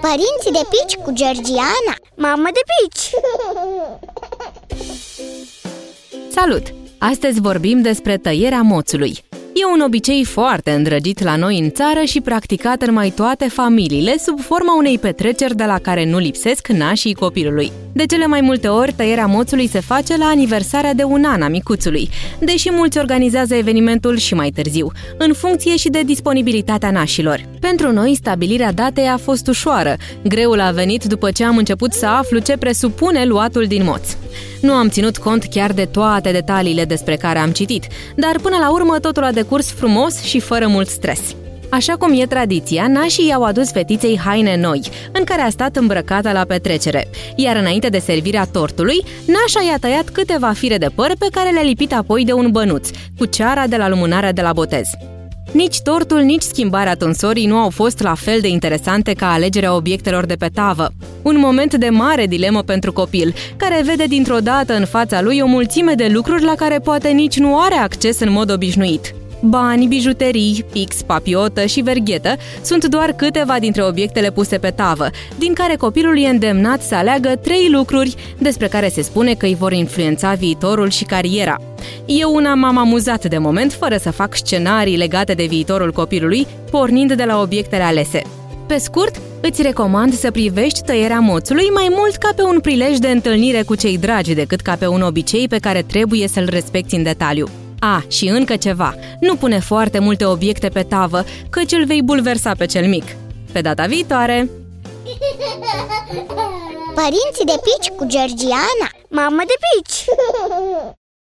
Părinții de pici cu Georgiana Mamă de pici! Salut! Astăzi vorbim despre tăierea moțului. E un obicei foarte îndrăgit la noi în țară și practicat în mai toate familiile sub forma unei petreceri de la care nu lipsesc nașii copilului. De cele mai multe ori, tăierea moțului se face la aniversarea de un an a micuțului, deși mulți organizează evenimentul și mai târziu, în funcție și de disponibilitatea nașilor. Pentru noi, stabilirea datei a fost ușoară. Greul a venit după ce am început să aflu ce presupune luatul din moț. Nu am ținut cont chiar de toate detaliile despre care am citit, dar până la urmă totul a decurs frumos și fără mult stres. Așa cum e tradiția, nașii i-au adus fetiței haine noi, în care a stat îmbrăcată la petrecere. Iar înainte de servirea tortului, nașa i-a tăiat câteva fire de păr pe care le-a lipit apoi de un bănuț, cu ceara de la lumânarea de la botez. Nici tortul, nici schimbarea tunsorii nu au fost la fel de interesante ca alegerea obiectelor de pe tavă. Un moment de mare dilemă pentru copil, care vede dintr-o dată în fața lui o mulțime de lucruri la care poate nici nu are acces în mod obișnuit. Bani, bijuterii, pix, papiotă și verghetă sunt doar câteva dintre obiectele puse pe tavă, din care copilul e îndemnat să aleagă trei lucruri despre care se spune că îi vor influența viitorul și cariera. Eu una m-am amuzat de moment fără să fac scenarii legate de viitorul copilului, pornind de la obiectele alese. Pe scurt, îți recomand să privești tăierea moțului mai mult ca pe un prilej de întâlnire cu cei dragi decât ca pe un obicei pe care trebuie să-l respecti în detaliu. A, și încă ceva, nu pune foarte multe obiecte pe tavă, căci îl vei bulversa pe cel mic. Pe data viitoare! Părinții de pici cu Georgiana Mamă de pici!